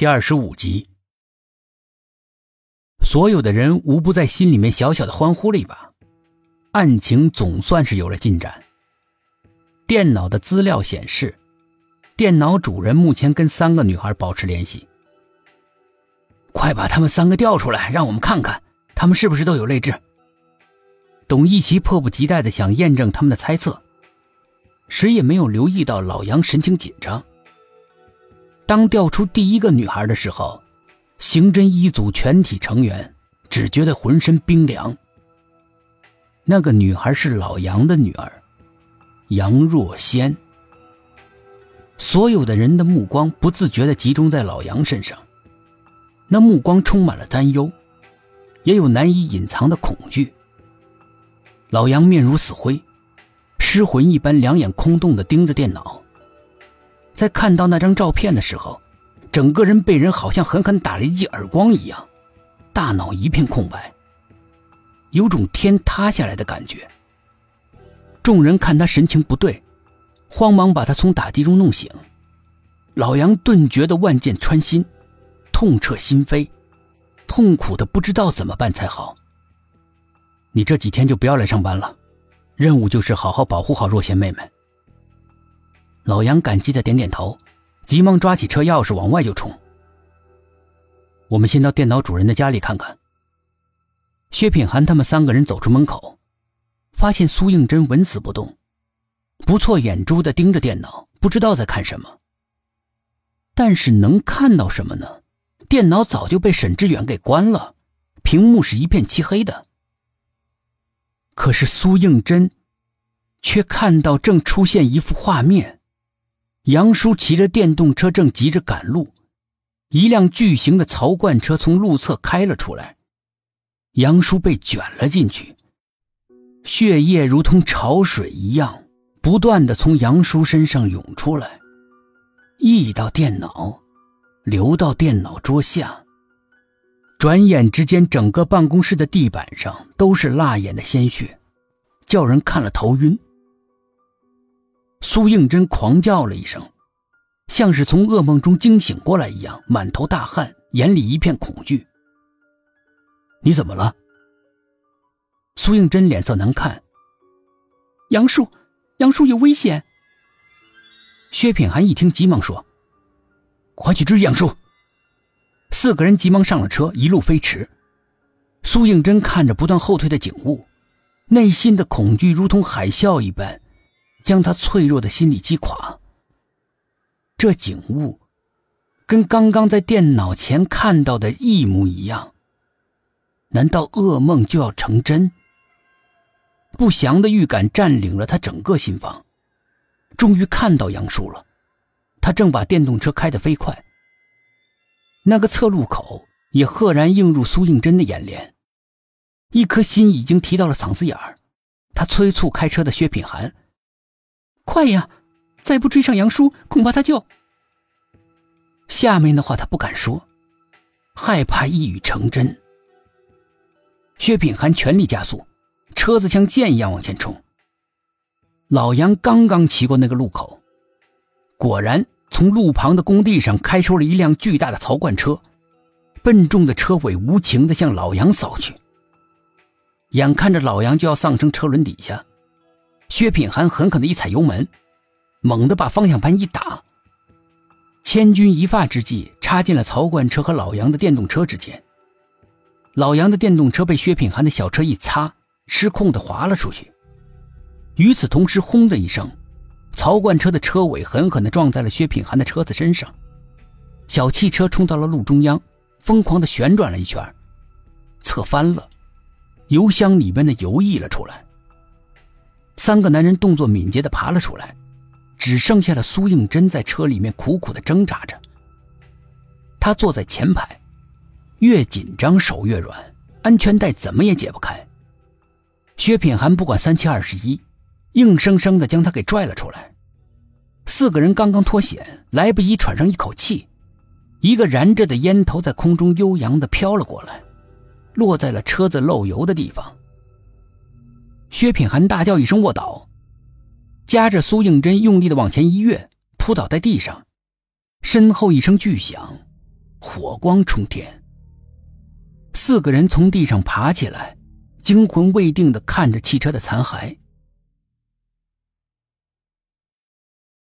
第二十五集，所有的人无不在心里面小小的欢呼了一把，案情总算是有了进展。电脑的资料显示，电脑主人目前跟三个女孩保持联系。快把他们三个调出来，让我们看看他们是不是都有泪痣。董一奇迫不及待的想验证他们的猜测，谁也没有留意到老杨神情紧张。当调出第一个女孩的时候，刑侦一组全体成员只觉得浑身冰凉。那个女孩是老杨的女儿，杨若仙。所有的人的目光不自觉地集中在老杨身上，那目光充满了担忧，也有难以隐藏的恐惧。老杨面如死灰，失魂一般，两眼空洞地盯着电脑。在看到那张照片的时候，整个人被人好像狠狠打了一记耳光一样，大脑一片空白，有种天塌下来的感觉。众人看他神情不对，慌忙把他从打击中弄醒。老杨顿觉得万箭穿心，痛彻心扉，痛苦的不知道怎么办才好。你这几天就不要来上班了，任务就是好好保护好若贤妹妹。老杨感激的点点头，急忙抓起车钥匙往外就冲。我们先到电脑主人的家里看看。薛品涵他们三个人走出门口，发现苏应真纹丝不动，不错眼珠的盯着电脑，不知道在看什么。但是能看到什么呢？电脑早就被沈志远给关了，屏幕是一片漆黑的。可是苏应真，却看到正出现一幅画面。杨叔骑着电动车正急着赶路，一辆巨型的槽罐车从路侧开了出来，杨叔被卷了进去，血液如同潮水一样不断的从杨叔身上涌出来，溢到电脑，流到电脑桌下，转眼之间，整个办公室的地板上都是辣眼的鲜血，叫人看了头晕。苏应真狂叫了一声，像是从噩梦中惊醒过来一样，满头大汗，眼里一片恐惧。你怎么了？苏应真脸色难看。杨树，杨树有危险！薛品涵一听，急忙说：“快去追杨树！”四个人急忙上了车，一路飞驰。苏应真看着不断后退的景物，内心的恐惧如同海啸一般。将他脆弱的心理击垮。这景物，跟刚刚在电脑前看到的一模一样。难道噩梦就要成真？不祥的预感占领了他整个心房。终于看到杨叔了，他正把电动车开得飞快。那个侧路口也赫然映入苏应真的眼帘，一颗心已经提到了嗓子眼儿。他催促开车的薛品涵。快呀！再不追上杨叔，恐怕他就……下面的话他不敢说，害怕一语成真。薛品涵全力加速，车子像箭一样往前冲。老杨刚刚骑过那个路口，果然从路旁的工地上开出了一辆巨大的槽罐车，笨重的车尾无情的向老杨扫去。眼看着老杨就要丧生车轮底下。薛品涵狠狠的一踩油门，猛地把方向盘一打，千钧一发之际，插进了曹冠车和老杨的电动车之间。老杨的电动车被薛品涵的小车一擦，失控的滑了出去。与此同时，轰的一声，曹冠车的车尾狠狠的撞在了薛品涵的车子身上，小汽车冲到了路中央，疯狂的旋转了一圈，侧翻了，油箱里边的油溢了出来。三个男人动作敏捷的爬了出来，只剩下了苏应真在车里面苦苦的挣扎着。他坐在前排，越紧张手越软，安全带怎么也解不开。薛品涵不管三七二十一，硬生生的将他给拽了出来。四个人刚刚脱险，来不及喘上一口气，一个燃着的烟头在空中悠扬的飘了过来，落在了车子漏油的地方。薛品涵大叫一声，卧倒，夹着苏应真用力的往前一跃，扑倒在地上，身后一声巨响，火光冲天。四个人从地上爬起来，惊魂未定的看着汽车的残骸。